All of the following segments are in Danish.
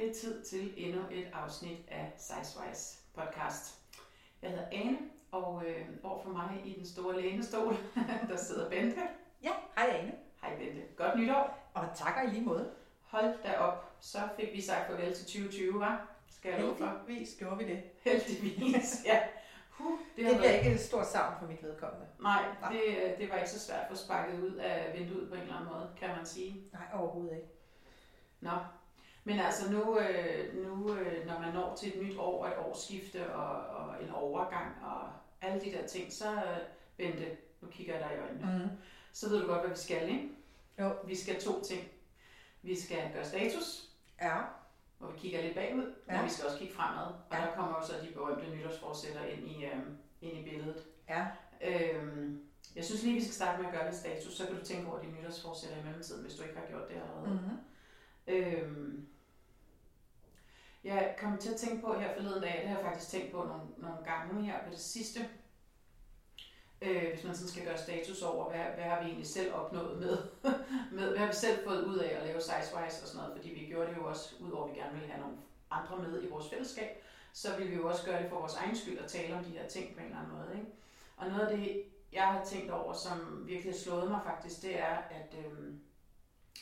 det er tid til endnu et afsnit af Sizewise podcast. Jeg hedder Ane, og øh, overfor mig i den store lænestol, der sidder Bente. Ja, hej Ane. Hej Bente. Godt nytår. Og takker i lige måde. Hold da op, så fik vi sagt farvel til 2020, var? Skal jeg love for? Heldigvis gjorde vi det. Heldigvis, ja. Huh, det, det bliver ikke et stort savn for mit vedkommende. Nej, Nej. Det, det var ikke så svært at få sparket ud af vinduet på en eller anden måde, kan man sige. Nej, overhovedet ikke. Nå, men altså nu, øh, nu øh, når man når til et nyt år, et årsskifte og, og en overgang og alle de der ting, så øh, Bente, nu kigger jeg dig i øjnene, mm. så ved du godt, hvad vi skal, ikke? Jo. Vi skal to ting. Vi skal gøre status, ja. hvor vi kigger lidt bagud, ja. men vi skal også kigge fremad. Og ja. der kommer jo så de berømte nytårsforsætter ind i, øh, ind i billedet. Ja. Øhm, jeg synes lige, vi skal starte med at gøre lidt status, så kan du tænke over de nytårsforsætter i mellemtiden, hvis du ikke har gjort det allerede. Mm-hmm. Øhm, jeg kom til at tænke på her forleden dag, det har jeg faktisk tænkt på nogle, nogle gange her på det sidste, øh, hvis man sådan skal gøre status over, hvad, hvad har vi egentlig selv opnået med, med, hvad har vi selv fået ud af at lave Sizewise og sådan noget, fordi vi gjorde det jo også, udover at vi gerne ville have nogle andre med i vores fællesskab, så ville vi jo også gøre det for vores egen skyld og tale om de her ting på en eller anden måde. Ikke? Og noget af det, jeg har tænkt over, som virkelig har slået mig faktisk, det er, at, øh,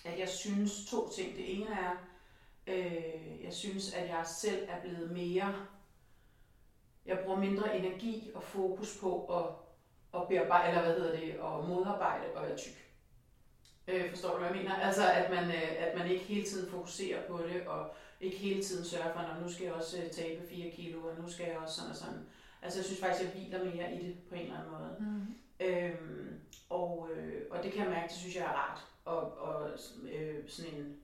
at jeg synes to ting. Det ene er, øh, jeg synes, at jeg selv er blevet mere, jeg bruger mindre energi og fokus på at, at bearbejde, eller hvad hedder det, at modarbejde og være tyk. Øh, forstår du, hvad jeg mener? Altså, at man, øh, at man ikke hele tiden fokuserer på det, og ikke hele tiden sørger for, at nu skal jeg også øh, tabe 4 kilo, og nu skal jeg også sådan og sådan. Altså, jeg synes faktisk, at jeg hviler mere i det på en eller anden måde. Mm. Øhm, og, øh, og det kan jeg mærke, det synes jeg er rart. Og, og øh, sådan en,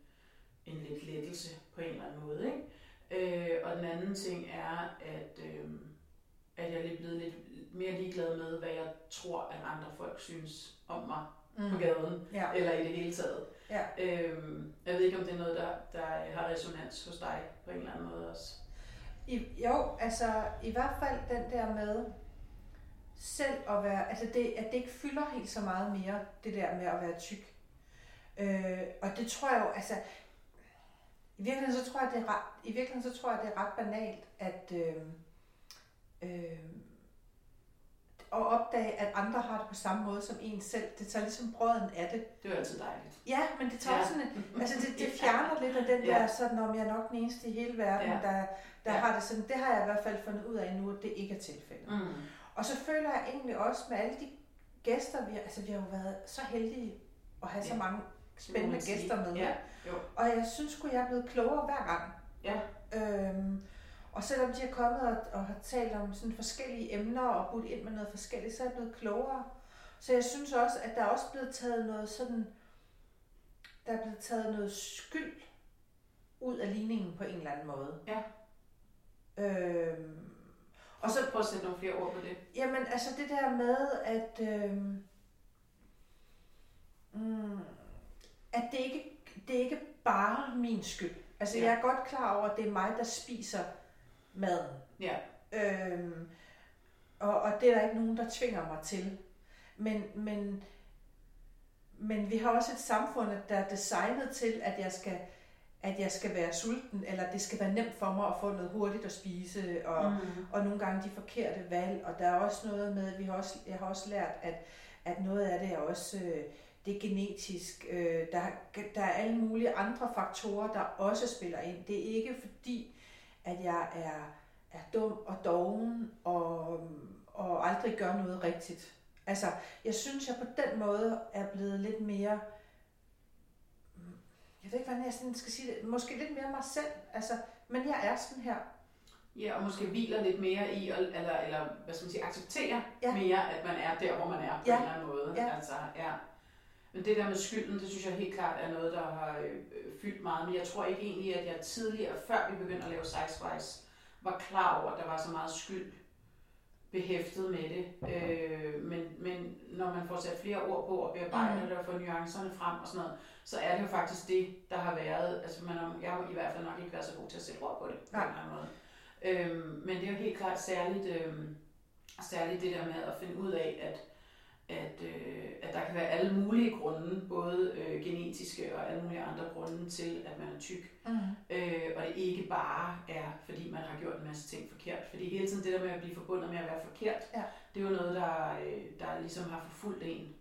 en lidt lettelse på en eller anden måde. Ikke? Øh, og den anden ting er, at, øh, at jeg er blevet lidt mere ligeglad med, hvad jeg tror, at andre folk synes om mig mm. på gaden, ja. eller i det hele taget. Ja. Øhm, jeg ved ikke, om det er noget, der, der har resonans hos dig på en eller anden måde også. I, jo, altså i hvert fald den der med selv at være, altså det, at det ikke fylder helt så meget mere, det der med at være tyk. Øh, og det tror jeg jo, altså i virkeligheden så tror jeg, det er ret, i virkeligheden så tror jeg, det er ret banalt, at øh, øh, at opdage, at andre har det på samme måde som en selv. Det tager ligesom brøden af det. Det er altid dejligt. Ja, men det tager ja. sådan en, altså det, det fjerner lidt af den ja. der, sådan om jeg er nok den eneste i hele verden, ja. der, der ja. har det sådan. Det har jeg i hvert fald fundet ud af nu, at det ikke er tilfældet. Mm. Og så føler jeg egentlig også med alle de gæster, vi, altså vi har jo været så heldige at have ja. så mange spændende gæster med. Ja. Jo. Og jeg synes at jeg er blevet klogere hver gang. Ja. Øhm, og selvom de har kommet og, og har talt om sådan forskellige emner og budt ind med noget forskelligt, så er jeg blevet klogere. Så jeg synes også, at der er også blevet taget noget sådan, der er blevet taget noget skyld ud af ligningen på en eller anden måde. Ja. Øhm, og så prøv at sætte nogle flere ord på det. Jamen, altså det der med, at, øhm, mm, at det ikke det er ikke bare min skyld. Altså ja. jeg er godt klar over, at det er mig, der spiser maden. Ja. Øhm, og, og det er der ikke nogen, der tvinger mig til. Men, men, men vi har også et samfund, der er designet til, at jeg skal at jeg skal være sulten, eller det skal være nemt for mig at få noget hurtigt at spise, og, mm. og nogle gange de forkerte valg. Og der er også noget med, vi har også, jeg har også lært, at, at noget af det er også øh, det er genetisk. Øh, der, der er alle mulige andre faktorer, der også spiller ind. Det er ikke fordi, at jeg er, er dum og doven og, og aldrig gør noget rigtigt. Altså, jeg synes, jeg på den måde er blevet lidt mere, jeg ved ikke, hvordan jeg sådan skal sige det, måske lidt mere mig selv, altså, men jeg er sådan her. Ja, og måske hviler lidt mere i, eller, eller hvad skal man sige, acceptere ja. mere, at man er der, hvor man er på ja. en eller anden måde. Ja. Altså, ja. Men det der med skylden, det synes jeg helt klart er noget, der har øh, fyldt meget. Men jeg tror ikke egentlig, at jeg tidligere, før vi begyndte at lave Sizewise, var klar over, at der var så meget skyld behæftet med det. Øh, men, men når man får sat flere ord på og bearbejder mm. det og får nuancerne frem og sådan noget, så er det jo faktisk det, der har været. Altså man, jeg har i hvert fald nok ikke været så god til at sætte ord på det på en eller anden måde. Øh, men det er jo helt klart særligt, øh, særligt det der med at finde ud af, at at, øh, at der kan være alle mulige grunde, både øh, genetiske og alle mulige andre grunde til, at man er tyk. Mm. Øh, og det ikke bare er, fordi man har gjort en masse ting forkert. Fordi hele tiden det der med at blive forbundet med at være forkert, Ja. det er jo noget, der, øh, der ligesom har forfulgt en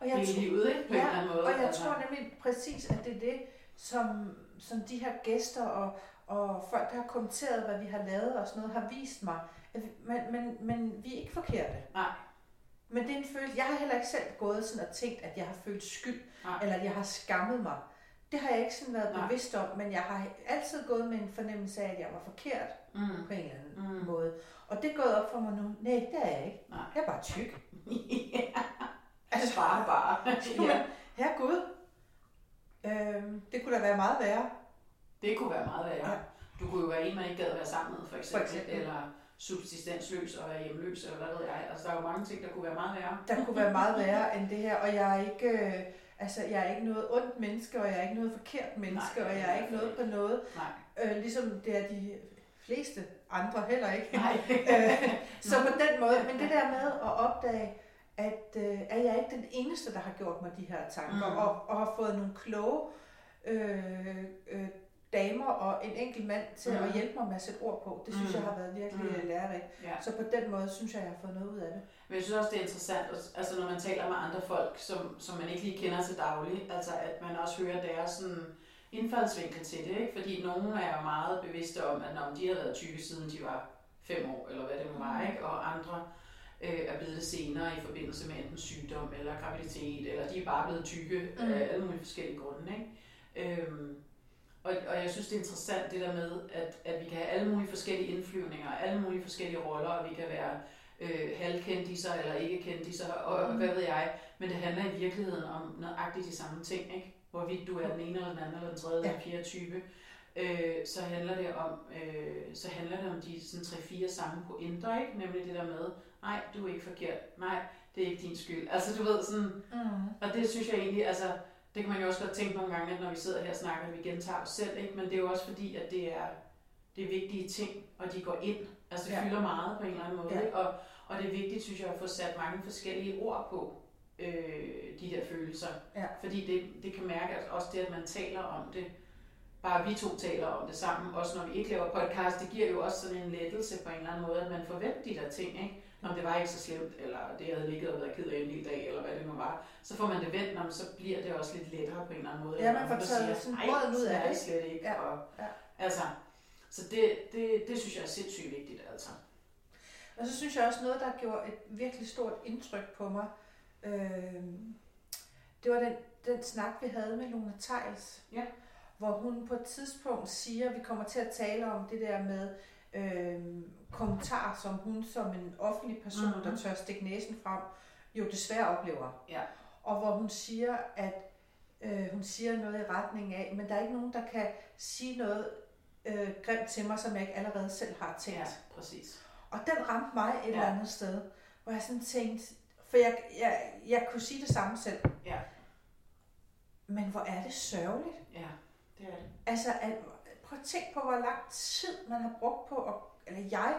Og jeg hele tror, livet, ikke? På en eller anden måde. og jeg altså. tror nemlig præcis, at det er det, som, som de her gæster og, og folk, der har kommenteret, hvad vi har lavet og sådan noget, har vist mig. At vi, men, men, men vi er ikke forkerte. Nej. Men det er en følelse, jeg har heller ikke selv gået sådan og tænkt, at jeg har følt skyld, Nej. eller at jeg har skammet mig. Det har jeg ikke sådan været Nej. bevidst om, men jeg har altid gået med en fornemmelse af, at jeg var forkert Mm. på en eller anden Mm. måde. Og det er gået op for mig nu. Nej, det er jeg ikke. Nej. Jeg er bare tyk. altså bare, bare. ja. Herre Gud, øhm, det kunne da være meget værre. Det kunne være meget værre. Ja. Du kunne jo være en, man ikke gad at være sammen med, for eksempel. For eksempel. Eller subsistensløs og være hjemløs, eller hvad ved jeg. Altså, der er jo mange ting, der kunne være meget værre. Der kunne være meget værre end det her, og jeg er ikke, øh, altså, jeg er ikke noget ondt menneske, og jeg er ikke noget forkert menneske, Nej, og jeg er ikke noget på noget. Nej. Øh, ligesom det er de fleste andre heller ikke. Nej. Øh, så på den måde, men det der med at opdage, at, øh, at jeg er ikke den eneste, der har gjort mig de her tanker, mm. og, og har fået nogle kloge øh, øh, damer og en enkelt mand til Mm. mm. at hjælpe mig med at sætte ord på. Det synes Mm. mm. jeg har været virkelig Mm. mm. lærerigt. Ja. Så på den måde synes jeg, jeg har fået noget ud af det. Men jeg synes også, det er interessant, altså når man taler med andre folk, som, som man ikke lige kender til daglig, altså at man også hører deres sådan, indfaldsvinkel til det, ikke? fordi nogle er jo meget bevidste om, at når de har været tykke siden de var fem år, eller hvad det nu var, ikke? og andre øh, er blevet det senere i forbindelse med enten sygdom eller graviditet, eller de er bare blevet tykke mm. Mm. af alle mulige forskellige grunde. Ikke? Øhm, og, og jeg synes, det er interessant det der med, at, at vi kan have alle mulige forskellige indflyvninger, alle mulige forskellige roller, og vi kan være øh, halvkendiser eller ikke kendiser, og mm. Hvad ved jeg. Men det handler i virkeligheden om nøjagtigt de samme ting, ikke? Hvorvidt du er den ene eller den anden eller den tredje Ja. eller fjerde type. Øh, så handler det om, øh, så handler det om de sådan tre fire samme pointer, ikke? Nemlig det der med, nej, du er ikke forkert, nej, det er ikke din skyld. Altså du ved sådan, Mm. og det synes jeg egentlig, altså, det kan man jo også godt tænke nogle gange, at når vi sidder her og snakker, at vi gentager os selv, ikke? men det er jo også fordi, at det er, det er vigtige ting, og de går ind. Altså det ja. Fylder meget på en eller anden måde. Ja. Ikke? Og, og det er vigtigt, synes jeg, at få sat mange forskellige ord på øh, de der følelser. Ja. Fordi det, det kan mærke, at også det, at man taler om det, bare vi to taler om det sammen, også når vi ikke laver podcast, det giver jo også sådan en lettelse på en eller anden måde, at man forventer de der ting, ikke? Om det var ikke så slemt, eller det havde ligget og været ked af en hel dag, eller hvad det nu var, så får man det vendt, om, så bliver det også lidt lettere på en eller anden måde. Ja, man får taget sådan ud af det. slet ikke. Ja, Og, ja. Altså, så det, det, det synes jeg er sindssygt vigtigt, altså. Og så synes jeg også noget, der gjorde et virkelig stort indtryk på mig. Øh, det var den, den snak, vi havde med Luna Tejls. Ja. Hvor hun på et tidspunkt siger, at vi kommer til at tale om det der med øh, kommentarer, som hun som en offentlig person, Mhm. mm-hmm. der tør stikke næsen frem, jo desværre oplever. Ja. Og hvor hun siger, at øh, hun siger noget i retning af, men der er ikke nogen, der kan sige noget øh, grimt til mig, som jeg ikke allerede selv har tænkt. Ja, præcis. Og den ramte mig et Ja. eller andet sted, hvor jeg sådan tænkte, for jeg, jeg, jeg kunne sige det samme selv. Ja. Men hvor er det sørgeligt. Ja, det er det. Altså, at, prøv at tænke på, hvor lang tid man har brugt på, at, eller jeg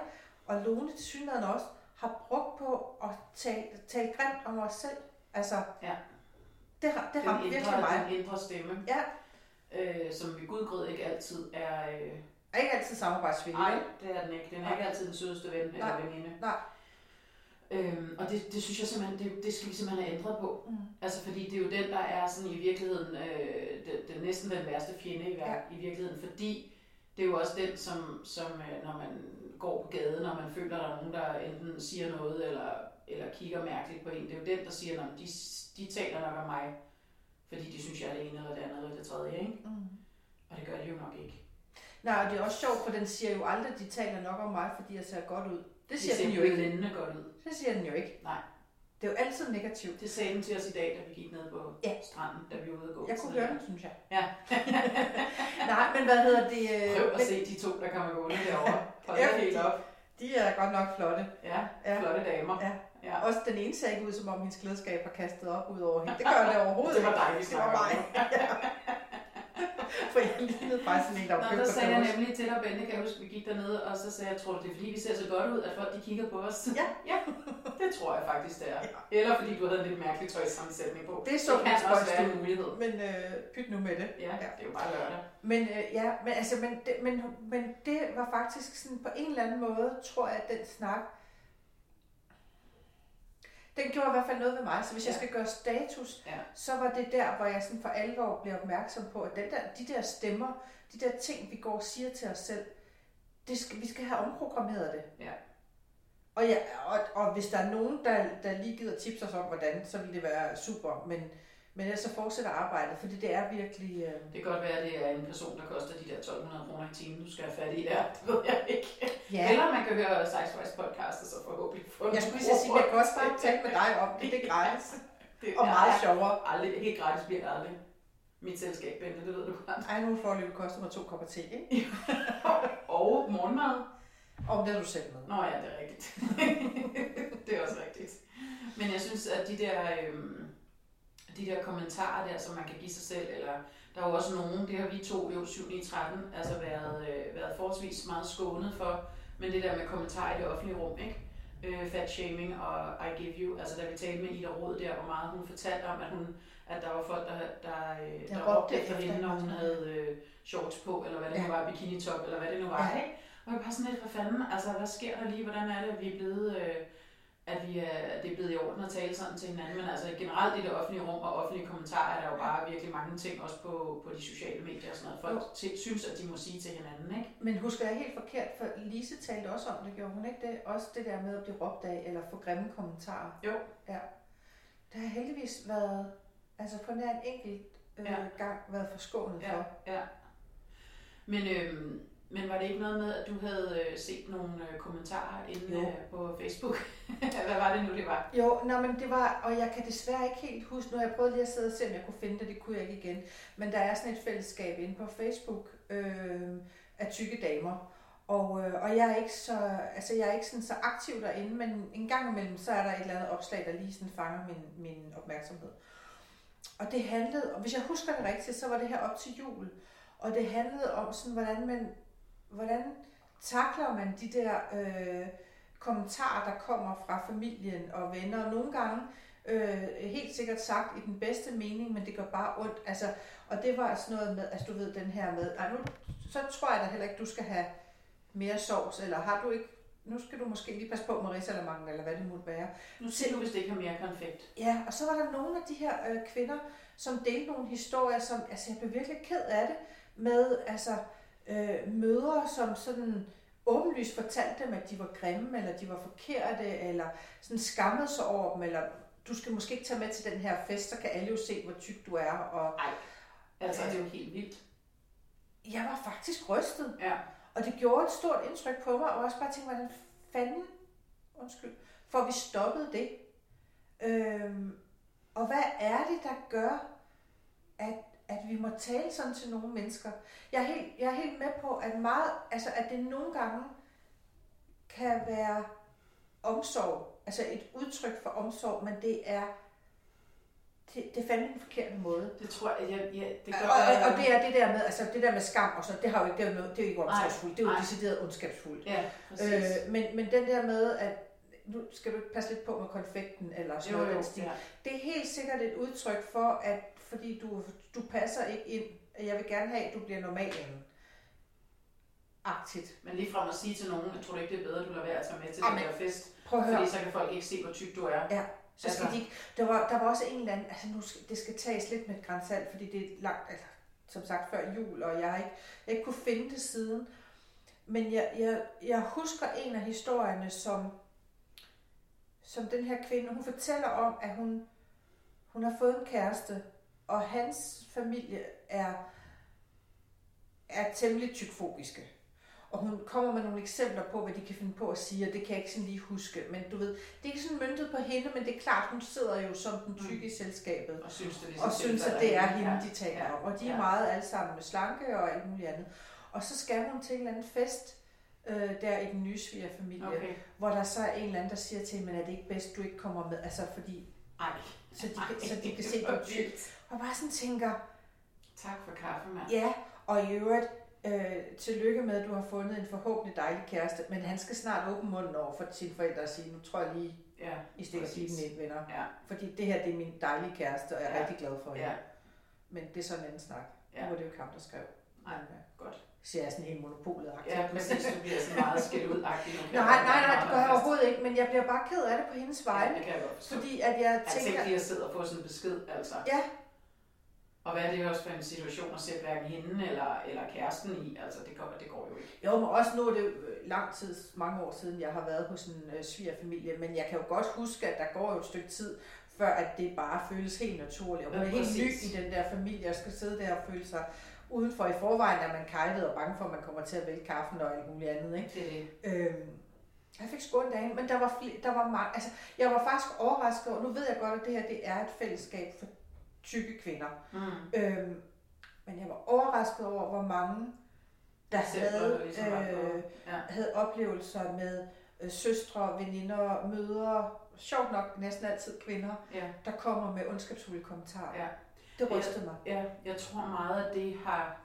og Lone til synligheden også, har brugt på at tale, tale grimt om os selv. Altså, Ja. det, har- det Den ramte virkelig indre, mig. den indre stemme, Ja, øh, som vi gudgrød ikke altid er... Øh, er ikke altid samarbejdsvillig. nej, det er den ikke. Den er Nej. ikke altid den sødeste ven eller Nej. veninde. Nej. Øhm, og det, det synes jeg simpelthen, det, det skal vi simpelthen have ændret på. Mm. Altså fordi det er jo den, der er sådan i virkeligheden, øh, det, det er næsten den værste fjende i, ja. i virkeligheden, fordi det er jo også den, som, som øh, når man går på gaden, og man føler, at der er nogen, der enten siger noget, eller, eller kigger mærkeligt på en, det er jo den, der siger, at de, de taler nok om mig, fordi de synes, jeg er det ene, eller det andet, eller det tredje, ikke? Mm. Og det gør de jo nok ikke. Nej, og det er også sjovt, for den siger jo aldrig, at de taler nok om mig, fordi jeg ser godt ud. Det De siger ser den jo ikke. godt ud. Det siger den jo ikke. Nej. Det er jo altid negativt. Det sagde den til os i dag, da vi gik ned på Ja. stranden, da vi var ude at gå. Jeg kunne høre den, synes jeg. Ja. Nej, men hvad hedder det? øh, Prøv at se de to, der kommer gående derovre. Hold Ja, helt op. De er godt nok flotte. Ja, Ja. flotte damer. Ja. ja. Også den ene ser ikke ud, som om hendes klædeskab har kastet op ud over hende. Det gør det overhovedet Det var ikke. dig, vi Det var mig. Ja. For jeg lignede faktisk sådan en, der var Nå, der sagde jeg nemlig til dig, Bente, kan jeg huske, vi gik dernede, og så sagde jeg, tror det er fordi, vi ser så godt ud, at folk de kigger på os? Ja. ja, det tror jeg faktisk, det er. Eller fordi du havde en lidt mærkelig tøjsammensætning på. Det er så det kan også være en mulighed. Men øh, pyt nu med det. Ja, det er jo bare lørdag. Men øh, ja, men, altså, men, det, men, men det var faktisk sådan på en eller anden måde, tror jeg, at den snak, den gjorde i hvert fald noget ved mig. Så hvis ja. jeg skal gøre status, Ja. så var det der, hvor jeg sådan for alvor blev opmærksom på, at den der, de der stemmer, de der ting, vi går og siger til os selv, det skal, vi skal have omprogrammeret det. Ja. Og, ja, og, og hvis der er nogen, der, der lige gider tips os om, hvordan, så vil det være super. Men, men ellers så fortsætter arbejdet, fordi det er virkelig... Øh, Det kan godt være, at det er en person, der koster de der 1200 kroner i timen, du skal have fat i der. Det ved jeg ikke. ja. Eller man kan høre Sizewise podcast, og så forhåbentlig få Jeg skulle sige, jeg kan også bare tale med dig om det. Det er gratis. Det Og er meget sjovere. Aldrig, helt gratis bliver det aldrig. Mit selskab, Bente, det ved du godt. Ej, nu får det koster mig to kopper te, ikke? Og morgenmad. Om det er du selv med. Nå ja, det er rigtigt. det er også rigtigt. Men jeg synes, at de der, øhm, de der kommentarer der, som man kan give sig selv, eller der er jo også nogen, det har vi to jo 7 9 13, altså været, øh, været forholdsvis meget skånet for, men det der med kommentarer i det offentlige rum, ikke? Øh, fat shaming og I give you, altså da vi talte med Ida Rod der, hvor meget hun fortalte om, at, hun, at der var folk, der, der, øh, der råbte efter hende, når hun havde øh, shorts på, eller hvad det Ja. nu var, bikini top, eller hvad det nu var, Ja. ikke? Og jeg bare sådan lidt, hvad fanden, altså hvad sker der lige, hvordan er det, at vi er blevet, øh, at, vi er, det er blevet i orden at tale sådan til hinanden, men altså generelt i det offentlige rum og offentlige kommentarer er der jo bare virkelig mange ting, også på, på de sociale medier og sådan noget, folk til, synes, at de må sige til hinanden, ikke? Men husker jeg helt forkert, for Lise talte også om det, gjorde hun ikke det? Også det der med at blive råbt af, eller få grimme kommentarer. Jo. Ja. Der har heldigvis været, altså på nær en enkelt øh, Ja. gang, været forskånet Ja, for. ja. Men, øhm, men var det ikke noget med, at du havde øh, set nogle øh, kommentarer inde Jo. øh, på Facebook? hvad var det nu, det var? Jo, nå, men det var, og jeg kan desværre ikke helt huske, nu har jeg prøvet lige at sidde og se, om jeg kunne finde det, det kunne jeg ikke igen. Men der er sådan et fællesskab inde på Facebook øh, af tykke damer. Og, øh, og jeg er ikke så, altså jeg er ikke sådan så aktiv derinde, men en gang imellem, så er der et eller andet opslag, der lige sådan fanger min, min opmærksomhed. Og det handlede, og hvis jeg husker det rigtigt, så var det her op til jul. Og det handlede om sådan, hvordan man, hvordan takler man de der øh, kommentarer, der kommer fra familien og venner. Og nogle gange øh, helt sikkert sagt i den bedste mening, men det gør bare ondt. Altså, og det var sådan noget med, altså du ved, den her med, nu, så tror jeg da heller ikke, du skal have mere sovs, eller har du ikke, nu skal du måske lige passe på med risalamangen, eller hvad det måtte være. Nu siger du, hvis det ikke har mere konfekt. Ja, og så var der nogle af de her øh, kvinder, som delte nogle historier, som, altså jeg blev virkelig ked af det, med altså øh, mødre, som sådan åbenlyst fortalte dem, at de var grimme, eller de var forkerte, eller sådan skammede sig over dem, eller du skal måske ikke tage med til den her fest, så kan alle jo se, hvor tyk du er. Og Altså, det er jo helt vildt. jeg var faktisk rystet, Ja. og det gjorde et stort indtryk på mig, og også bare tænkte, hvordan fanden, undskyld, får vi stoppet det? Øhm, og hvad er det, der gør, at, at vi må tale sådan til nogle mennesker? Jeg er helt, jeg er helt med på, at, meget, altså, at det nogle gange kan være omsorg, altså et udtryk for omsorg, men det er det, det er fandme den forkerte måde. Det tror jeg, jeg, jeg det Og, gør, og, og, det er det der med, altså det der med skam og sådan, det har jo ikke, det er jo, noget- det er jo ikke omsorgsfuldt, det er jo nej. decideret ondskabsfuldt. Ja, præcis. Øh, men, men den der med, at nu skal du passe lidt på med konfekten, eller sådan jo, noget jo, den stil. ja. Det er helt sikkert et udtryk for, at fordi du, du passer ikke ind, at jeg vil gerne have, at du bliver normalen. Agtigt. Men lige frem at sige til nogen, jeg tror du ikke, det er bedre, at du lader være at tage med til Amen. den der fest. Prøv at høre. Fordi så kan folk ikke se, hvor tyk du er. Ja, så skal Altså- de ikke, der var, der var også en eller anden, altså nu skal, det skal tages lidt med et grænsalt, fordi det er langt, altså, som sagt før jul, og jeg har ikke, jeg ikke kunne finde det siden. Men jeg, jeg, jeg husker en af historierne, som, som den her kvinde, hun fortæller om, at hun, hun har fået en kæreste, og hans familie er, er temmelig tykfobiske. Og hun kommer med nogle eksempler på, hvad de kan finde på at sige, og det kan jeg ikke sådan lige huske. Men du ved, det er ikke sådan myndet på hende, men det er klart, hun sidder jo som den tykke i selskabet. Og synes, det ligesom Og synes, at det er hende. de taler ja, om. Og de er meget alle sammen med slanke og alt muligt andet. Og så skal hun til en eller anden fest, øh, der i den nye svigerfamilie. Okay. hvor der så er en eller anden, der siger til hende, men er det ikke bedst, du ikke kommer med? Altså fordi, Ej. Så de, kan- så de kan Ej, se, hvor tyk. Og bare sådan tænker, Tak for kaffe, mand. ja, og i øvrigt, øh, tillykke med, at du har fundet en forhåbentlig dejlig kæreste, men han skal snart åbne munden over for sine forældre og sige, nu tror jeg lige, Ja. I præcis. den et venner. Ja. Fordi det her, det er min dejlige kæreste, og jeg er Ja. rigtig glad for hende. Ja. Men det er sådan en anden snak. Ja. Nu var det jo ikke ham, der skrev. Nej, ja. godt. Så jeg er sådan helt monopolet Ja, præcis. Du bliver sådan meget skældt ud Nej, nej, nej, det gør jeg overhovedet ikke, men jeg bliver bare ked af det på hendes Ja, vegne. det kan jeg godt. Fordi at jeg Altså tænker... ikke lige at sidde og få sådan en besked, altså. Ja, Og hvad er det også for en situation at sætte hverken hende eller, eller kæresten i? Altså, det går, det går jo ikke. Jo, men også nu er det øh, lang tid, mange år siden, jeg har været hos en øh, svigerfamilie, men jeg kan jo godt huske, at der går jo et stykke tid, før at det bare føles helt naturligt. Og hun Ja, er helt ny i den der familie, og skal sidde der og føle sig udenfor. I forvejen er man kejlet og bange for, at man kommer til at vælge kaffen og alt muligt andet. Ikke? Det er det. Øhm, jeg fik sgu en dag, men der var, flere, der var mange, altså, jeg var faktisk overrasket, og nu ved jeg godt, at det her det er et fællesskab for tykke kvinder. Mm. Øhm, men jeg var overrasket over, hvor mange, der Eksempler, havde, ligesom øh, ja. havde oplevelser med øh, søstre, veninder, mødre, sjovt nok næsten altid kvinder, Ja. der kommer med ondskabsfulde kommentarer. Ja. Det rystede mig. Ja, jeg tror meget, at det har...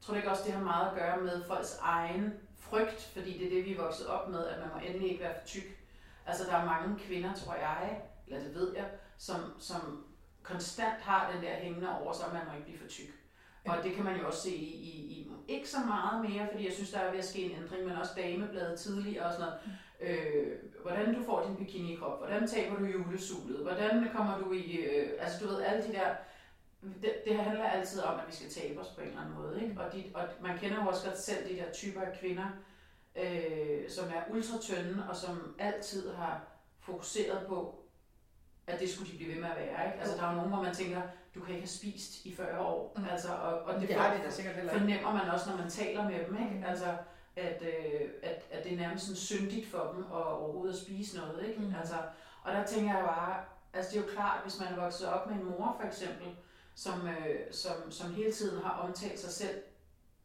Tror du ikke også, det har meget at gøre med folks egen frygt, fordi det er det, vi er vokset op med, at man må endelig ikke være for tyk. Altså, der er mange kvinder, tror jeg, eller det ved jeg, som, som konstant har den der hængende over sig, at man må ikke blive for tyk. Og det kan man jo også se i, i, i ikke så meget mere, fordi jeg synes, der er ved at ske en ændring, men også damebladet tidligere og sådan noget. Øh, hvordan du får din bikini-krop, hvordan taber du julesulet, hvordan kommer du i, øh, altså du ved, alle de der, det, det handler altid om, at vi skal tabe os på en eller anden måde, ikke? Og, de, og man kender jo også godt selv de der typer af kvinder, øh, som er ultratynde, og som altid har fokuseret på, at det skulle de blive ved med at være, ikke? Altså der er jo nogen, hvor man tænker, du kan ikke have spist i 40 år, Mm. altså, og, og det, det, har de da sikkert heller fornemmer man også, når man taler med dem, ikke? Mm. Altså, at, øh, at, at det er nærmest sådan syndigt for dem at overhovedet at spise noget, ikke? Mm. Altså, og der tænker jeg bare, altså det er jo klart, hvis man er vokset op med en mor for eksempel, som, øh, som, som hele tiden har omtalt sig selv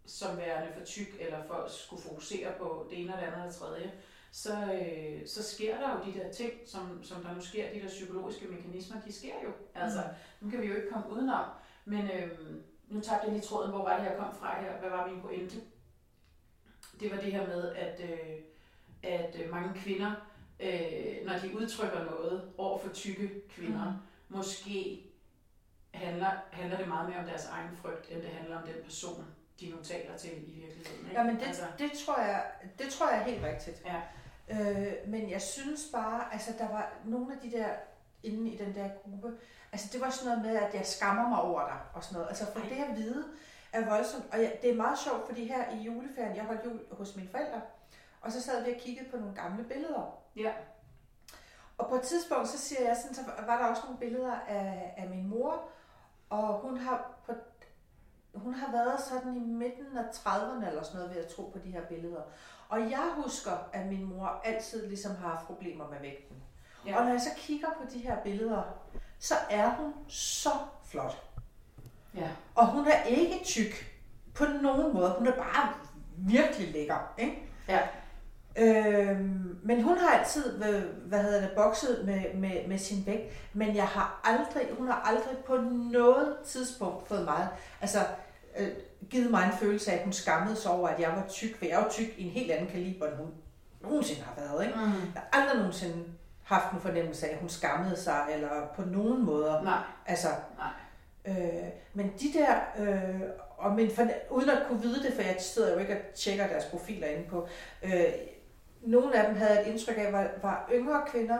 som værende for tyk, eller for at skulle fokusere på det ene og det andet og det tredje, så, øh, så sker der jo de der ting, som, som der nu sker, de der psykologiske mekanismer, de sker jo. Altså, dem kan vi jo ikke komme udenom. Men øh, nu tabte jeg lige tråden, hvor var det, jeg kom fra her? Hvad var min pointe? Det var det her med, at, øh, at øh, mange kvinder, øh, når de udtrykker noget over for tykke kvinder, mm. måske handler, handler det meget mere om deres egen frygt, end det handler om den person, de nu taler til i virkeligheden. Ikke? Ja, men det, altså, det, tror jeg, det tror jeg er helt rigtigt. Ja. Øh, men jeg synes bare, altså der var nogle af de der inde i den der gruppe, altså det var sådan noget med, at jeg skammer mig over dig og sådan noget. Altså for Ej. det at vide er voldsomt. Og jeg, det er meget sjovt, fordi her i juleferien, jeg holdt jul hos mine forældre, og så sad vi og kiggede på nogle gamle billeder. ja, Og på et tidspunkt, så siger jeg sådan, så var der også nogle billeder af, af min mor, og hun har, på, hun har været sådan i midten af 30'erne eller sådan noget, ved at tro på de her billeder. Og jeg husker, at min mor altid ligesom har haft problemer med vægten. Ja. Og når jeg så kigger på de her billeder, så er hun så flot. ja, Og hun er ikke tyk på nogen måde. Hun er bare virkelig lækker. Ikke? ja, Øhm, men hun har altid hvad hedder det, bokset med, med, med sin vægt, men jeg har aldrig, hun har aldrig på noget tidspunkt fået mig, altså øh, givet mig en følelse af, at hun skammede sig over, at jeg var tyk, for jeg er jo tyk i en helt anden kaliber, end hun nogensinde har været. Ikke? mm. Jeg har aldrig nogensinde haft en fornemmelse af, at hun skammede sig, eller på nogen måder. nej, Altså, nej, Øh, men de der, øh, og men for, uden at kunne vide det, for jeg sidder jo ikke og tjekker deres profiler inde på, øh, nogle af dem havde et indtryk af, var, var yngre kvinder,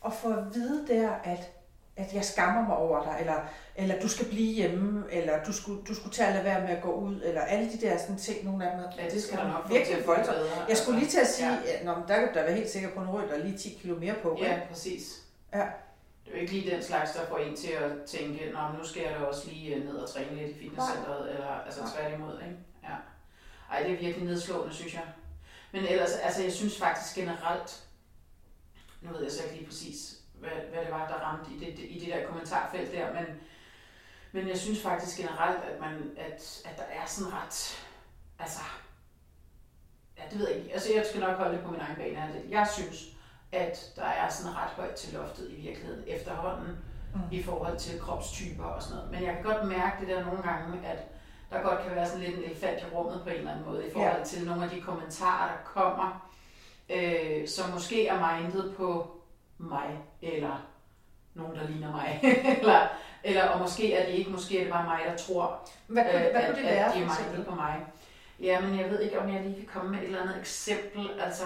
og få at vide der, at, at jeg skammer mig over dig, eller, eller du skal blive hjemme, eller du skulle, du skulle tage at lade være med at gå ud, eller alle de der sådan ting, nogle af dem havde- ja, det skal der nok virkelig til voldsomt. Jeg skulle lige til at sige, Ja. ja. at der kan du da være helt sikker på, nu ryger der lige 10 kilo mere på. ikke? Ja, præcis. Ja. Det er jo ikke lige den slags, der får en til at tænke, Nå, men nu skal jeg da også lige øh, ned og træne lidt i fitnesscenteret, eller altså tværtimod, ikke? Ja. Ej, det er virkelig nedslående, synes jeg. Men ellers, altså jeg synes faktisk generelt, nu ved jeg så ikke lige præcis, hvad, hvad det var, der ramte i det, i det der kommentarfelt der, men, men jeg synes faktisk generelt, at, man, at, at der er sådan ret, altså, ja, det ved jeg ikke, altså jeg skal nok holde det på min egen bane. Altså, jeg synes, at der er sådan ret højt til loftet i virkeligheden efterhånden Mm. i forhold til kropstyper og sådan noget. Men jeg kan godt mærke det der nogle gange, at der godt kan være sådan lidt en elefant i rummet på en eller anden måde i forhold til nogle af de kommentarer, der kommer, øh, som måske er mindet på mig, eller nogen, der ligner mig. eller, eller, og måske er det ikke, måske er det bare mig, der tror, Hvad, øh, hvad at, kunne det at være, de er mindet på mig. Ja, men jeg ved ikke, om jeg lige kan komme med et eller andet eksempel. Altså,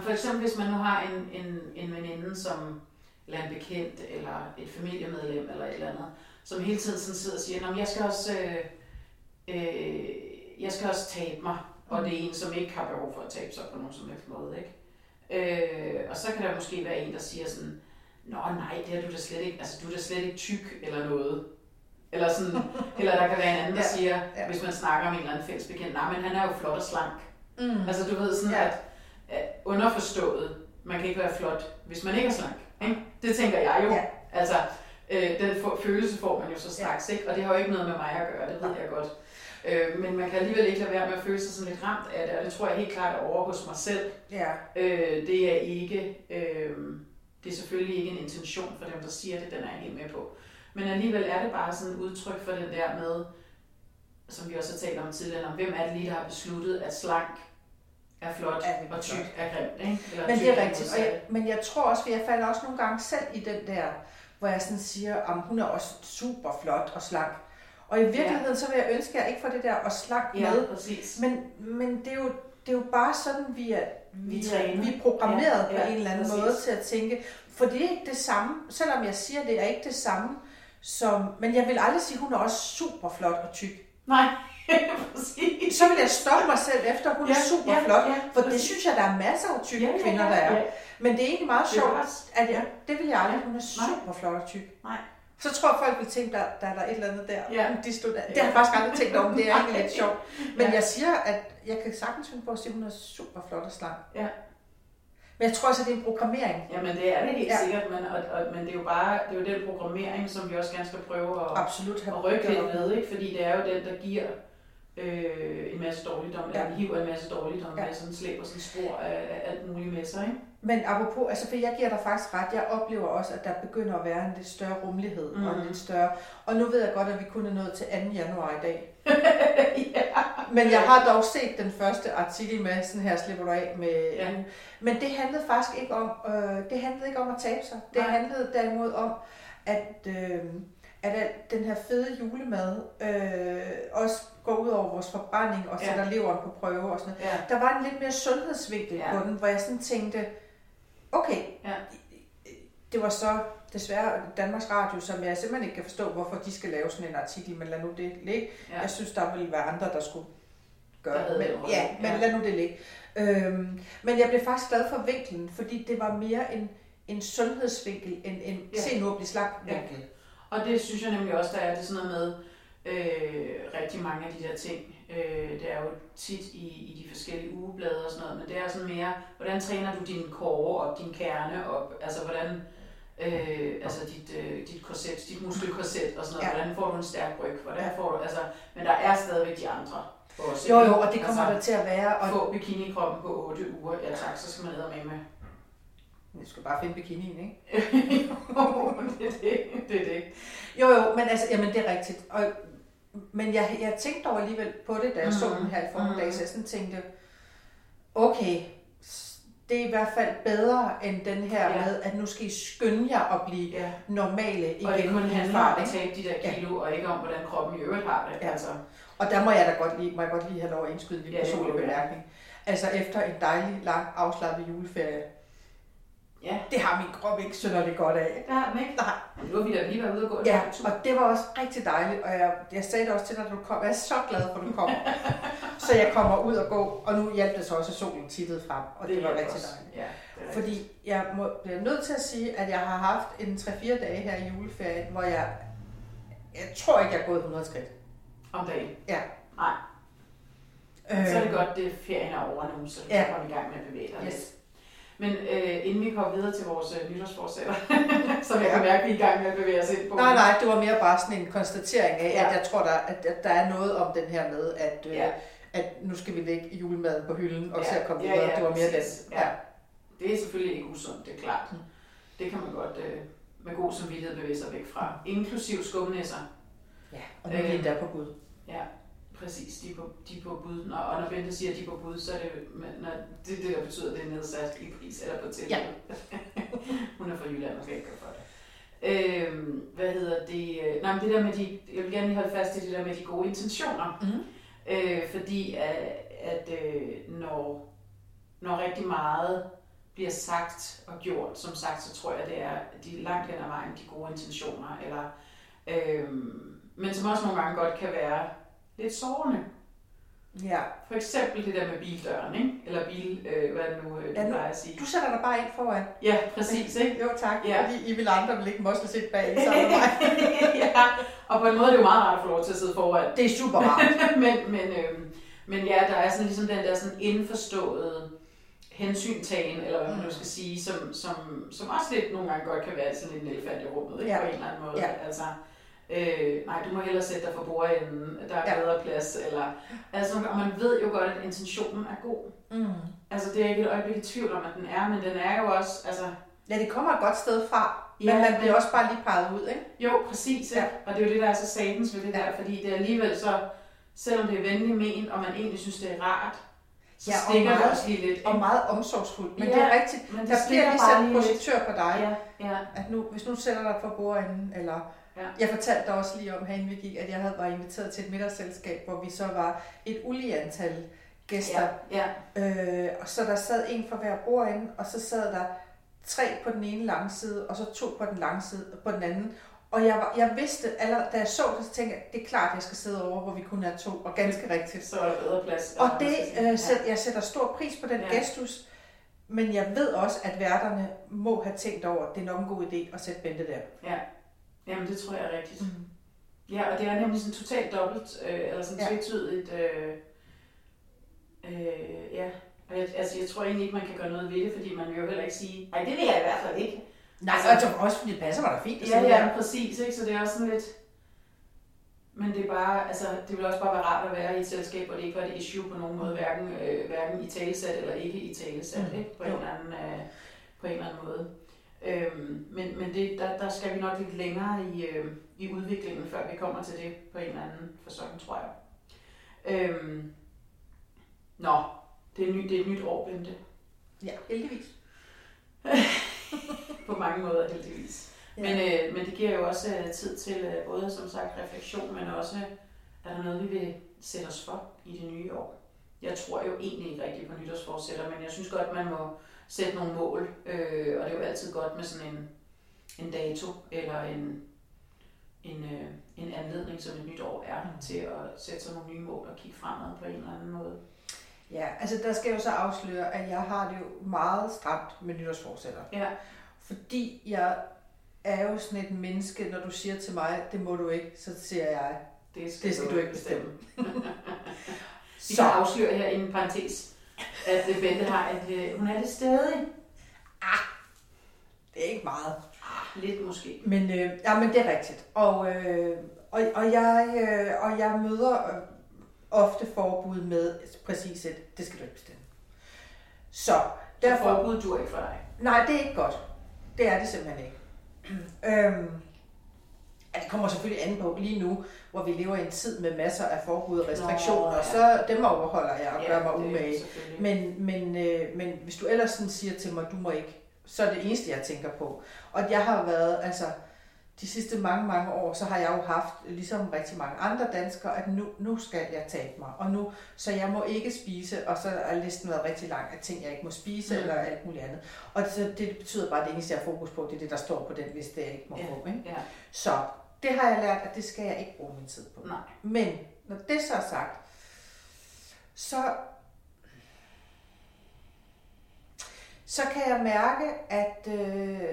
for eksempel hvis man nu har en, en, en veninde, som, eller en bekendt, eller et familiemedlem, eller et eller andet, som hele tiden sådan sidder og siger, at jeg skal også, øh, øh, jeg skal også tabe mig, og det er en, som ikke har behov for at tabe sig på nogen som helst måde, ikke? Øh, og så kan der måske være en, der siger sådan, Nå nej, det er du da slet ikke, altså du er da slet ikke tyk eller noget. Eller, sådan, eller der kan være en anden, der Ja, siger, ja. hvis man snakker om en eller anden fælles bekendt, nej, men han er jo flot og slank. Mm. Altså du ved sådan, Ja. at, at underforstået, man kan ikke være flot, hvis man ikke er slank. Ikke? Det tænker jeg jo. Ja. Altså, øh, den for, følelse får man jo så straks, ikke? og det har jo ikke noget med mig at gøre, det ved jeg godt. Øh, men man kan alligevel ikke lade være med at føle sig sådan lidt ramt af det, og det tror jeg helt klart er over hos mig selv. Ja. Øh, det er ikke, øh, det er selvfølgelig ikke en intention for dem, der siger det, den er jeg helt med på. Men alligevel er det bare sådan et udtryk for den der med, som vi også har talt om tidligere, om hvem er det lige, der har besluttet, at slank er flot, Er og tyk flot. er grimt, ikke? Eller Men det er rigtigt. Og jeg, men jeg tror også, at jeg falder også nogle gange selv i den der, hvor jeg sådan siger, at hun er også super flot og slank. Og i virkeligheden, så vil jeg ønske, at jeg ikke får det der og slank Ja, med. præcis. Men, men det, er jo, det er jo bare sådan, vi er, vi, Vi er, træner. vi er programmeret Ja, på ja, en eller anden præcis. måde til at tænke. For det er ikke det samme, selvom jeg siger, det er ikke det samme som... Men jeg vil aldrig sige, at hun er også super flot og tyk. Nej. Så vil jeg stoppe mig selv efter, hun Ja, er super ja, flot. ja, For det synes jeg, der er masser af tykke Ja, kvinder, der er. ja. Men det er egentlig meget sjovt, at jeg, det vil jeg aldrig. Hun er Nej. super flot og tyk. Nej. Så tror folk vil tænke, der, der er der et eller andet der. Ja. De stod der. Det har jeg faktisk aldrig tænkt over, det er egentlig lidt sjovt. Men Ja. jeg siger, at jeg kan sagtens finde på at sige, at hun er super flot og slank. Ja. Men jeg tror også, at det er en programmering. Jamen det er det helt Ja. sikkert, men, og, og, men det er jo bare det er jo den programmering, som vi også gerne skal prøve at, Absolut. at rykke lidt ved, ikke? fordi det er jo den, der giver øh, en masse dårligdom, Ja. eller hiver en masse dårligdom, Ja. ja. med sådan slæber sådan spor af, af alt muligt med sig. Ikke? Men apropos, altså for jeg giver dig faktisk ret, jeg oplever også, at der begynder at være en lidt større rummelighed mm. og en Mhm. lidt større. Og nu ved jeg godt, at vi kun er nået til 2. januar i dag. ja. Men jeg har dog set den første artikel med, sådan her slipper du af med... Ja. Men det handlede faktisk ikke om, øh, det handlede ikke om at tabe sig. Det Nej. handlede derimod om, at, øh, at al den her fede julemad øh, også går ud over vores forbrænding og Ja. sætter leveren på prøve og sådan noget. ja. Der var en lidt mere sundhedsvinkel Ja. på den, hvor jeg sådan tænkte, okay, Ja. det var så desværre Danmarks Radio, som jeg simpelthen ikke kan forstå, hvorfor de skal lave sådan en artikel, men lad nu det ligge. Ja. Jeg synes, der ville være andre, der skulle gøre det. Men, ja, men ja. lad nu det ligge. Øhm, men jeg blev faktisk glad for vinklen, fordi det var mere en, en sundhedsvinkel, end en Ja. se nu at blive slank Ja. Og det synes jeg nemlig også, der er det sådan noget med øh, rigtig mange af de der ting. Øh, det er jo tit i, i de forskellige ugeblade og sådan noget, men det er sådan mere, hvordan træner du din kåre op, din kerne op, altså hvordan, øh, altså dit, øh, dit korset, dit muskelkorset og sådan noget, Ja. hvordan får du en stærk ryg, hvordan får du, altså, men der er stadigvæk de andre også. Jo, jo, og det kommer altså, der til at være. Og få bikini-kroppen på 8 uger, ja tak, så skal man ned med med. Jeg skal bare finde bikinien, ikke? jo, det er det, det er det. Jo, jo, men altså, jamen det er rigtigt. Og, men jeg, jeg tænkte dog alligevel på det, da jeg mm. så Mhm. den her i formiddag, Mhm. så jeg sådan tænkte, okay, det er i hvert fald bedre end den her Ja. med, at nu skal I skynde jer at blive Ja. normale igen. Og det kun handler om at tabe de der kilo, og ikke om, hvordan kroppen i øvrigt har det. Ja. Altså, Og der må jeg da godt lige, må jeg godt lige have lov at indskyde en Ja, personlig du bemærkning. Altså efter en dejlig, lang, afslappet juleferie, ja, det har min krop ikke synderligt godt af. det har den ikke. Nej. Nu har vi da lige været ude og gå en Ja, tur. og det var også rigtig dejligt, og jeg, jeg sagde det også til dig, at du kom. Jeg er så glad for, at du kommer. så jeg kommer ud og gå, og nu hjalp det så også, at solen tittede frem, og det, det var rigtig også- dejligt. Ja, det Fordi jeg må, bliver nødt til at sige, at jeg har haft en 3-4 dage her i juleferien, hvor jeg, jeg tror ikke, jeg er gået 100 skridt. Om dagen. Ja. Nej, så er det Øh, godt, det ferien er over nu, så du Ja. kan komme i gang med at bevæge dig Yes. lidt. Men øh, inden vi kommer videre til vores øh, nytårsforsætter, som jeg Ja. kan mærke, vi er i gang med at bevæge os ind på. Nej, nej, det var mere bare sådan en konstatering af, Ja. at jeg tror, der, at, at der er noget om den her med, at, øh, Ja. at nu skal vi lægge julemaden på hylden og Ja. se at komme Ja, videre. ja, det var mere præcis. den. Ja. Det er selvfølgelig ikke usundt, det er klart. Mm. Det kan man godt øh, med god samvittighed bevæge sig væk fra. Inklusiv skumnæsser. ja. Og nu er Øh. endda på Gud. Præcis, de er på, de er på bud. Når, og når Bente siger, at de er på bud, så er det, når, det, det, der betyder, at det er nedsat i pris eller på tilbud. Ja. Hun er fra Jylland og kan ikke gøre for det. Øhm, hvad hedder det? øh, Nej, men det der med de, jeg vil gerne lige holde fast i det der med de gode intentioner. Mm. Øh, fordi at, at øh, når, når rigtig meget bliver sagt og gjort, som sagt, så tror jeg, det er de langt hen ad vejen de gode intentioner, eller, øh, men som også nogle gange godt kan være lidt sårende. Ja. For eksempel det der med bildøren, ikke? eller bil, øh, hvad det nu, øh, du Ja, nu- plejer at sige. Du sætter dig bare ind foran. Ja, præcis, ikke? Jo tak, Ja. fordi I vil andre vil ikke måske sidde bag sammen med mig. ja, og på en måde er det jo meget rart at få lov til at sidde foran. Det er super rart. men, men, øhm, men ja, der er sådan ligesom den der sådan indforståede hensyntagen, eller hvad man nu skal sige, som, som, som også lidt nogle gange godt kan være sådan en elefant i rummet, ikke? Ja. på en eller anden måde. Ja. Altså, øh, nej, du må hellere sætte dig for bordenden, der er Ja. bedre plads, eller, altså, og man ved jo godt, at intentionen er god. Mm. Altså, det er ikke et øjeblik i tvivl om, at den er, men den er jo også, altså, Ja, det kommer et godt sted fra, men Ja, man men- bliver også bare lige peget ud, ikke? Jo, præcis. Ja. Og det er jo det, der er så satans ved det der, fordi det er alligevel så, selvom det er venligt ment, og man egentlig synes, det er rart, så Ja, og stikker det meget- også lige lidt. Og meget omsorgsfuldt. Men Ja, det er rigtigt. Men det Der bliver lige bare sat en projektør på dig. Ja, ja, At nu, hvis nu sætter dig for bordenden, eller... Ja. Jeg fortalte dig også lige om, herinde vi gik, at jeg havde var inviteret til et middagsselskab, hvor vi så var et ulige antal gæster. ja, ja, Øh, og så der sad en for hver bordende, og så sad der tre på den ene lange side, og så to på den lange side, på den anden. Og jeg, var, jeg vidste, allerede, da jeg så det, så tænkte jeg, det er klart, at jeg skal sidde over, hvor vi kun er to, og ganske rigtigt. så er der bedre plads. Og det, øh, sæt, jeg sætter stor pris på den ja. gestus, men jeg ved også, at værterne må have tænkt over, at det er nok en god idé at sætte Bente der. ja. Jamen, det tror jeg er rigtigt. Mm. Ja, og det er nemlig sådan totalt dobbelt, øh, eller sådan Ja. tvetydigt, øh, øh, ja. Og jeg, altså, jeg tror egentlig ikke, man kan gøre noget ved det, fordi man vil jo heller ikke sige, nej, det vil jeg i hvert fald ikke. Nej, Altså- altså, også fordi det passer mig da fint. at Ja, ja, der. præcis, ikke? Så det er også sådan lidt... Men det er bare, altså, det vil også bare være rart at være i et selskab, hvor det ikke var et issue på nogen måde, hverken, øh, hverken i talesat eller ikke i talesat, Mm, ikke? På en, jo. anden, øh, på en eller anden måde. Øhm, men men det, der, der skal vi nok lidt længere i, øh, i udviklingen, før vi kommer til det på en eller anden fasong, tror jeg. Øhm, nå, det er, ny, det er et nyt år, Bente. Ja, heldigvis. På mange måder, heldigvis. Ja. Men, øh, men det giver jo også øh, tid til øh, både som sagt refleksion, men også er der noget, vi vil sætte os for i det nye år. Jeg tror jo egentlig ikke rigtig på nytårsforsætter, men jeg synes godt, man må sætte nogle mål, øh, og det er jo altid godt med sådan en, en dato eller en, en, øh, en anledning, som et nyt år er, til at sætte sig nogle nye mål og kigge fremad på en eller anden måde. Ja, altså der skal jeg jo så afsløre, at jeg har det jo meget stramt med nytårsforsætter. Ja, Fordi jeg er jo sådan et menneske, når du siger til mig, det må du ikke, så siger jeg, det skal, det skal du ikke bestemme. Vi Så, kan afsløre her i en parentes, at øh, Bente har et, øh, hun er det stadig. det er ikke meget. Ah, lidt måske. Men, øh, ja, men det er rigtigt. Og, øh, og, og, jeg, øh, og jeg møder øh, ofte forbud med præcis et, det skal du ikke bestemme. Så Så derfor, forbud dur ikke for dig. nej, det er ikke godt. Det er det simpelthen ikke. øhm, ja, det kommer selvfølgelig an på lige nu, hvor vi lever i en tid med masser af forbud og restriktioner, Nå, ja. så dem overholder jeg og gør mig det umage. Men, men, øh, men hvis du ellers sådan siger til mig, du må ikke, så er det eneste, jeg tænker på. Og jeg har været, altså, de sidste mange, mange år, så har jeg jo haft, ligesom rigtig mange andre danskere, at nu, nu skal jeg tabe mig. Og nu, så jeg må ikke spise, og så er listen været rigtig lang af ting, jeg ikke må spise, Mm. eller alt muligt andet. Og så det betyder bare, at det eneste, jeg har fokus på, det er det, der står på den liste, jeg ikke må Ja. få. Ikke? Ja, Så det har jeg lært, at det skal jeg ikke bruge min tid på. nej. Men når det så er sagt, så, så kan jeg mærke, at øh,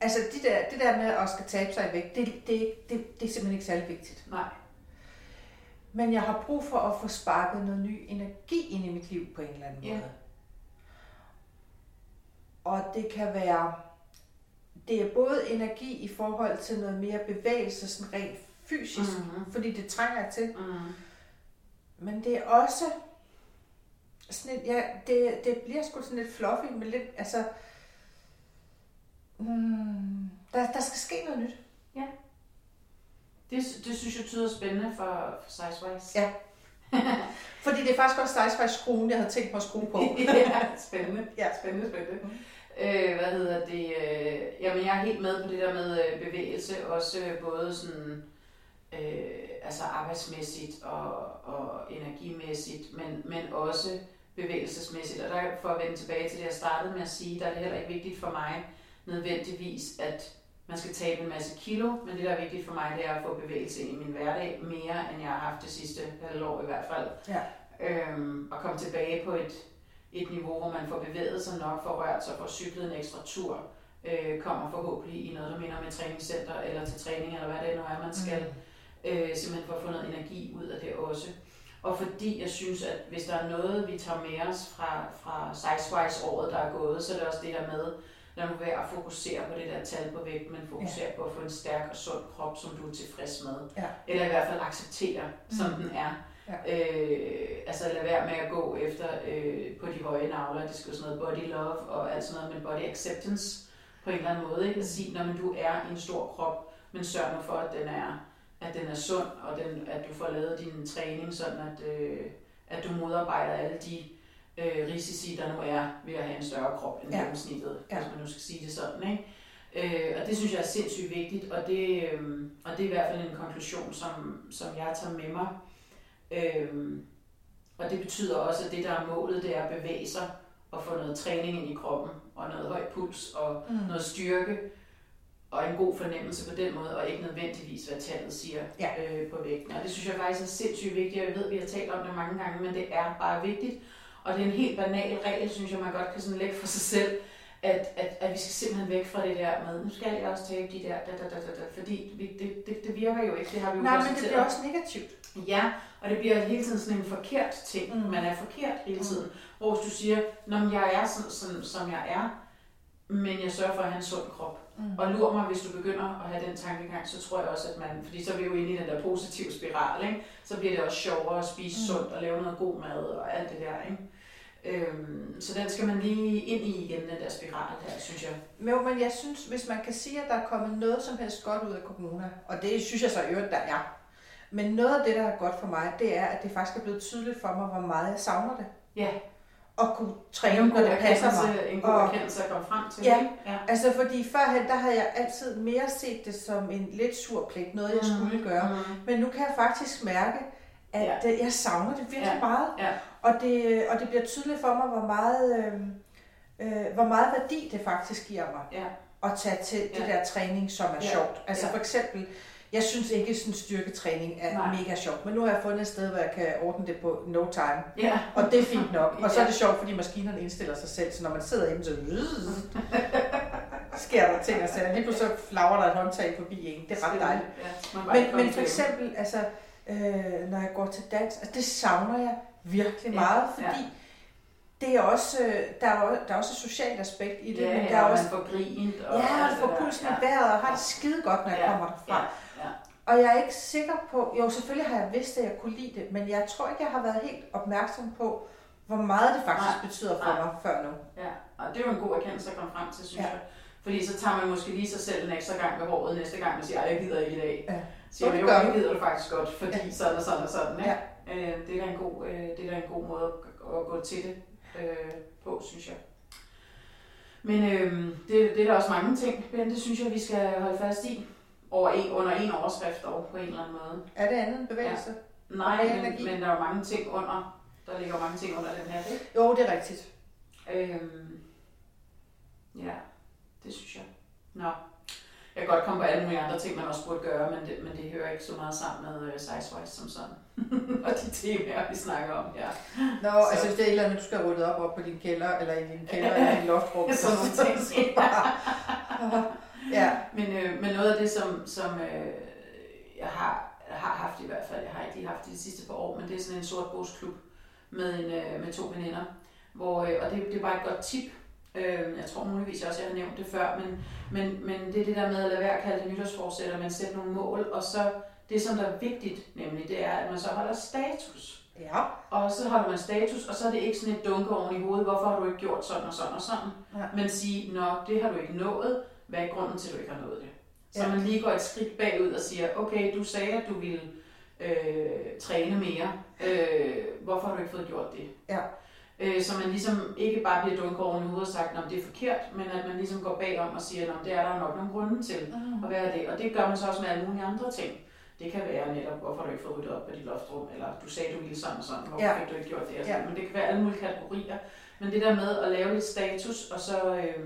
altså det, der, det der med at skal tabe sig i vægt, det, det, det, det er simpelthen ikke særlig vigtigt. Nej. Men jeg har brug for at få sparket noget ny energi ind i mit liv på en eller anden Ja. måde. Og det kan være, det er både energi i forhold til noget mere bevægelse, sådan rent fysisk, Mhm. fordi det trænger jeg til. Mm. Men det er også sådan et, ja, det, det bliver sgu sådan lidt fluffy, men lidt, altså, mm, der, der skal ske noget nyt. Det, det synes jeg tyder spændende for, for Sizewise. Ja. Fordi det er faktisk også faktisk skruen, jeg havde tænkt på at skrue på. ja, spændende. Ja. Spændende, spændende. Øh, hvad hedder det? Øh, jamen, jeg er helt med på det der med øh, bevægelse, også øh, både sådan, øh, altså arbejdsmæssigt og, og energimæssigt, men, men også bevægelsesmæssigt. Og der for at vende tilbage til det, jeg startede med at sige, der er det heller ikke vigtigt for mig nødvendigvis, at man skal tabe en masse kilo, men det, der er vigtigt for mig, det er at få bevægelse ind i min hverdag, mere end jeg har haft det sidste halvår i hvert fald. Ja. Øhm, og komme tilbage på et, et niveau, hvor man får bevæget sig nok, får rørt sig, får cyklet en ekstra tur, øh, kommer forhåbentlig i noget, der minder om et træningscenter, eller til træning, eller hvad det nu er, man skal. Mm. Øh, simpelthen for at få noget energi ud af det også. Og fordi jeg synes, at hvis der er noget, vi tager med os fra, fra Sizewise året, der er gået, så er det også det her med, lad nu være at fokusere på det der tal på vægt, men fokusere ja. på at få en stærk og sund krop, som du er tilfreds med. Ja. Eller i hvert fald acceptere, som mm. den er. Ja. Øh, altså lad være med at gå efter øh, på de høje navler, det skal sådan noget body love og alt sådan noget, men body acceptance på en eller anden måde. Ikke? At sige, når du er en stor krop, men sørg nu for, at den er, at den er sund, og den, at du får lavet din træning, sådan at, øh, at du modarbejder alle de øh, risici, der nu er ved at have en større krop end Ja. gennemsnittet, Ja. hvis man nu skal sige det sådan. Ikke? Øh, og det synes jeg er sindssygt vigtigt, og det, øh, og det er i hvert fald en konklusion, som, som jeg tager med mig. Øh, og det betyder også, at det, der er målet, det er at bevæge sig og få noget træning ind i kroppen, og noget høj puls og Mm. noget styrke, og en god fornemmelse på den måde, og ikke nødvendigvis, hvad tallet siger Ja. øh, på vægten. Og det synes jeg faktisk er sindssygt vigtigt, og jeg ved, at vi har talt om det mange gange, men det er bare vigtigt. Og det er en helt banal regel, synes jeg, man godt kan sådan lægge for sig selv, at, at, at vi skal simpelthen væk fra det der med, nu skal jeg også tabe de der, da, da, da, da, da, fordi vi, det, det, det virker jo ikke, det har vi jo Nej, men det bliver også negativt. Ja, og det bliver hele tiden sådan en forkert ting. Mm. Mm. Man er forkert hele tiden. Hvor hvis du siger, Nå, men jeg er sådan, sådan, som jeg er, men jeg sørger for at have en sund krop. Mm. Og lur mig, hvis du begynder at have den tankegang, så tror jeg også, at man, fordi så er vi jo inde i den der positive spiral, ikke? så bliver det også sjovere at spise Mm. mm. sundt og lave noget god mad og alt det der. Ikke? Øhm, så den skal man lige ind i igen, den der spiral der, synes jeg. Men, jo, men jeg synes, hvis man kan sige, at der er kommet noget som helst godt ud af corona, og det synes jeg så i øvrigt, der er. Men noget af det, der er godt for mig, det er, at det faktisk er blevet tydeligt for mig, hvor meget jeg savner det. Ja. Og kunne træne, når det passer mig. en god Og- erkendelse at komme frem til. Ja. ja. Altså fordi førhen, der havde jeg altid mere set det som en lidt sur pligt, noget jeg Mm. skulle gøre. Mm. Men nu kan jeg faktisk mærke, at Ja. jeg savner det virkelig Ja. meget. Ja. Og, det, og det bliver tydeligt for mig, hvor meget, øh, øh, hvor meget værdi det faktisk giver mig Ja. at tage til det Ja. der træning, som er Ja. sjovt. Altså Ja. for eksempel, jeg synes ikke, sådan styrketræning er Nej. mega sjovt, men nu har jeg fundet et sted, hvor jeg kan ordne det på no time. Ja. Og det er fint nok. Og så er det sjovt, fordi maskinerne indstiller sig selv, så når man sidder inde, så sker der ting og sager. Lige pludselig så flagrer der et håndtag forbi en. Det er ret dejligt. Ja, Men, men for eksempel, altså, øh, når jeg går til dans, altså, det savner jeg virkelig Ja, meget, ja. fordi det er også, øh, der, er, der er også et socialt aspekt i det, ja, men der ja, er og også, man får grint. Og ja, jeg det får pulsen i ja. vejret og har det skide godt, når jeg Ja, kommer derfra. Ja, ja. Og jeg er ikke sikker på, jo selvfølgelig har jeg vidst, at jeg kunne lide det, men jeg tror ikke, jeg har været helt opmærksom på, hvor meget det faktisk Nej, betyder for nej. mig før nu. Ja, og det er jo en god erkendelse at komme frem til, synes Ja. ja. jeg. Fordi så tager man måske lige sig selv en ekstra gang med håret næste gang, og siger, jeg gider ikke i dag. Ja. Det gider du faktisk godt, fordi Ja. sådan og sådan og sådan. Ikke? Ja. Øh, det, er da en god, øh, det er da en god måde at, at gå til det øh, på, synes jeg. Men øh, det, det er der også mange ting, Ben, det synes jeg, vi skal holde fast i. Over en, under en overskrift dog, på en eller anden måde. Er det andet end bevægelse? Nej, mere men, men der er mange ting under. Der ligger mange ting under den her, ikke? Jo, det er rigtigt. Øhm, ja, det synes jeg. Nå. Jeg kan godt komme på alle mulige andre ting, man også burde gøre, men det, men det hører ikke så meget sammen med uh, Sizewise som sådan. og de temaer, vi snakker om her. Nå, Så- altså hvis det er et eller andet, du skal rydde op, op på din kælder, eller i din kælder, eller i din loftrum. Sådan nogle ting. ja. Men, øh, men noget af det, som, som øh, jeg har, har haft i hvert fald, jeg har ikke lige haft det de sidste par år, men det er sådan en sort bogsklub med, en, øh, med to veninder. Hvor, øh, og det, det er bare et godt tip. Øh, jeg tror muligvis også, jeg har nævnt det før, men, men, men det er det der med at lade være at kalde det nytårsforsætter, men sætte nogle mål, og så det, som der er vigtigt, nemlig, det er, at man så holder status. Ja. Og så holder man status, og så er det ikke sådan et dunke oven i hovedet, hvorfor har du ikke gjort sådan og sådan og sådan. Ja. Men sige, nå, det har du ikke nået, hvad er grunden til, at du ikke har nået det? Så Ja. man lige går et skridt bagud og siger, okay, du sagde, at du ville øh, træne mere. Øh, hvorfor har du ikke fået gjort det? Ja. Øh, så man ligesom ikke bare bliver dunket i hovedet og sagt, at det er forkert, men at man ligesom går bagom og siger, at det er der nok nogle grunde til. Og hvad er det? Og det gør man så også med alle mulige andre ting. Det kan være netop, hvorfor du ikke får ryddet op på dit loftrum, eller du sagde, du ville sådan og sådan, hvorfor Ja. fik du ikke gjort det? Ja. Men det kan være alle mulige kategorier. Men det der med at lave lidt status, og så, øh,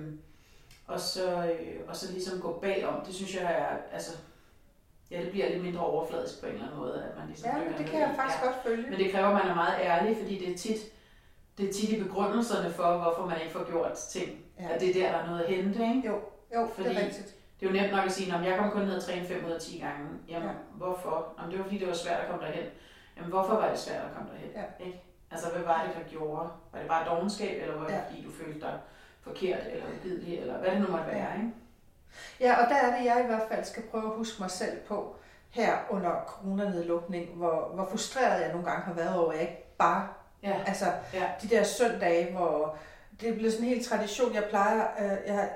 og så, øh, og så ligesom gå bagom, det synes jeg er, altså, ja, det bliver lidt mindre overfladisk på en eller anden måde, at man ligesom Ja, men det kan jeg faktisk ja. godt følge. Men det kræver, at man er meget ærlig, fordi det er tit, det er tit i begrundelserne for, hvorfor man ikke får gjort ting. Ja. At det er der, der er noget at hente, ikke? Jo, jo Fordi- det er rigtigt. Det er jo nemt nok at sige, at jeg kom kun ned og træne 5 ud af 10 gange. Jamen, Ja. hvorfor? Jamen, det var fordi, det var svært at komme derhen. Jamen, hvorfor var det svært at komme derhen? Ja. Ikke? Altså, hvad var det, der gjorde? Var det bare dogenskab, eller var det Ja. fordi, du følte dig forkert, eller ugidelig, eller hvad det nu måtte være, ikke? Ja, og der er det, jeg i hvert fald skal prøve at huske mig selv på, her under coronanedlukning, hvor, hvor frustreret jeg nogle gange har været over, at jeg ikke bare, Ja, altså Ja. de der søndage, hvor det er blevet sådan en helt tradition, jeg plejer, øh, jeg har,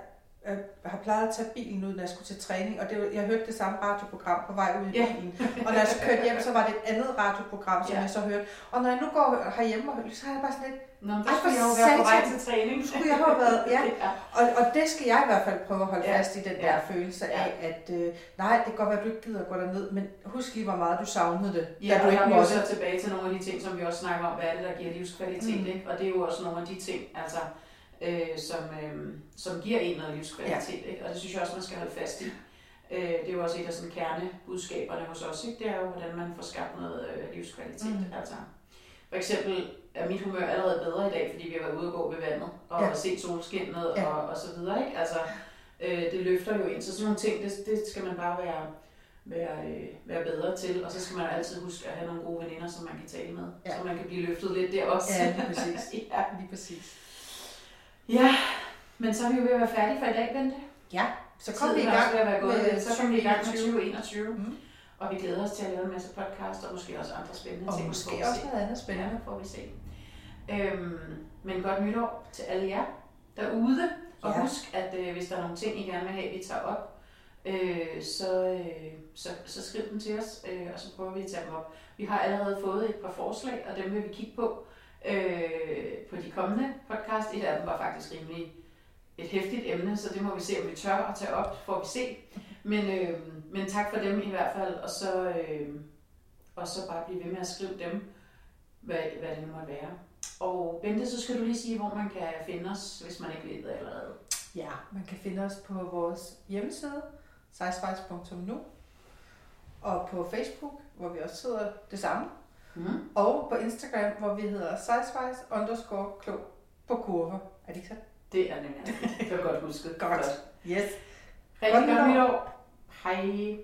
øh, har plejet at tage bilen ud, når jeg skulle til træning, og det, var- jeg hørte det samme radioprogram på vej ud i Ja. bilen, og når jeg så kørte hjem, så var det et andet radioprogram, som Ja. jeg så hørte, og når jeg nu går herhjemme og hører, så har jeg bare sådan lidt, Nå, men Ej, der skulle jeg jo være på vej til træning. skulle jeg have været, ja, ja. Og, og det skal jeg i hvert fald prøve at holde Ja. ja. fast i, den der Ja. følelse Ja. af, at øh, nej, det kan godt være, at du ikke gider at gå derned, men husk lige, hvor meget du savnede det, Ja, da og du der ikke måtte. så tilbage til nogle af de ting, som vi også snakker om, hvad er det, der giver livskvalitet, Mm. ikke? Og det er jo også nogle af de ting, altså, øh, som, øh, som giver en noget livskvalitet, ikke? Og det synes jeg også, man skal holde fast i. Øh, det er jo også et af sådan kernebudskaberne hos os, ikke? Det er jo, hvordan man får skabt noget øh, livskvalitet, Mm. altså. For eksempel er mit humør allerede bedre i dag, fordi vi har været ude og gå ved vandet, og Ja. set solskinnet, Ja. og, og så videre, ikke? Altså, øh, det løfter jo ind, så sådan nogle ting, det, det skal man bare være, være, øh, være bedre til, og så skal man altid huske at have nogle gode veninder, som man kan tale med, Ja. så man kan blive løftet lidt der også. Ja, lige præcis. ja. Lige præcis. ja, men så er vi jo ved at være færdige for i dag, Bente. Ja, så kom vi i Tiden er også gang være gået med lidt. Så kom vi i gang med 2021. 2021. Mm. Og vi glæder os til at lave en masse podcast, og måske også andre spændende Og ting. måske får vi også noget andet spændende. Ja, får vi se. Øhm, men godt nytår til alle jer derude. Og Ja. husk, at øh, hvis der er nogle ting, I gerne vil have, vi tager op, øh, så, øh, så, så skriv dem til os, øh, og så prøver vi at tage dem op. Vi har allerede fået et par forslag, og dem vil vi kigge på øh, på de kommende podcast. Et af dem var faktisk rimelig et hæftigt emne, så det må vi se, om vi tør at tage op, får vi se. Men, øh, men tak for dem i hvert fald, og så, øh, og så bare blive ved med at skrive dem, hvad, hvad det nu måtte være. Og Bente, så skal du lige sige, hvor man kan finde os, hvis man ikke ved det allerede. Ja, man kan finde os på vores hjemmeside, sejsvejs.nu, og på Facebook, hvor vi også hedder det samme, Mm. og på Instagram, hvor vi hedder sejsvejs underscore klog på kurver. Er det ikke så? Det er nemlig. Det var godt husket. Godt. Yes. Rigtig Godt nytår. Hej.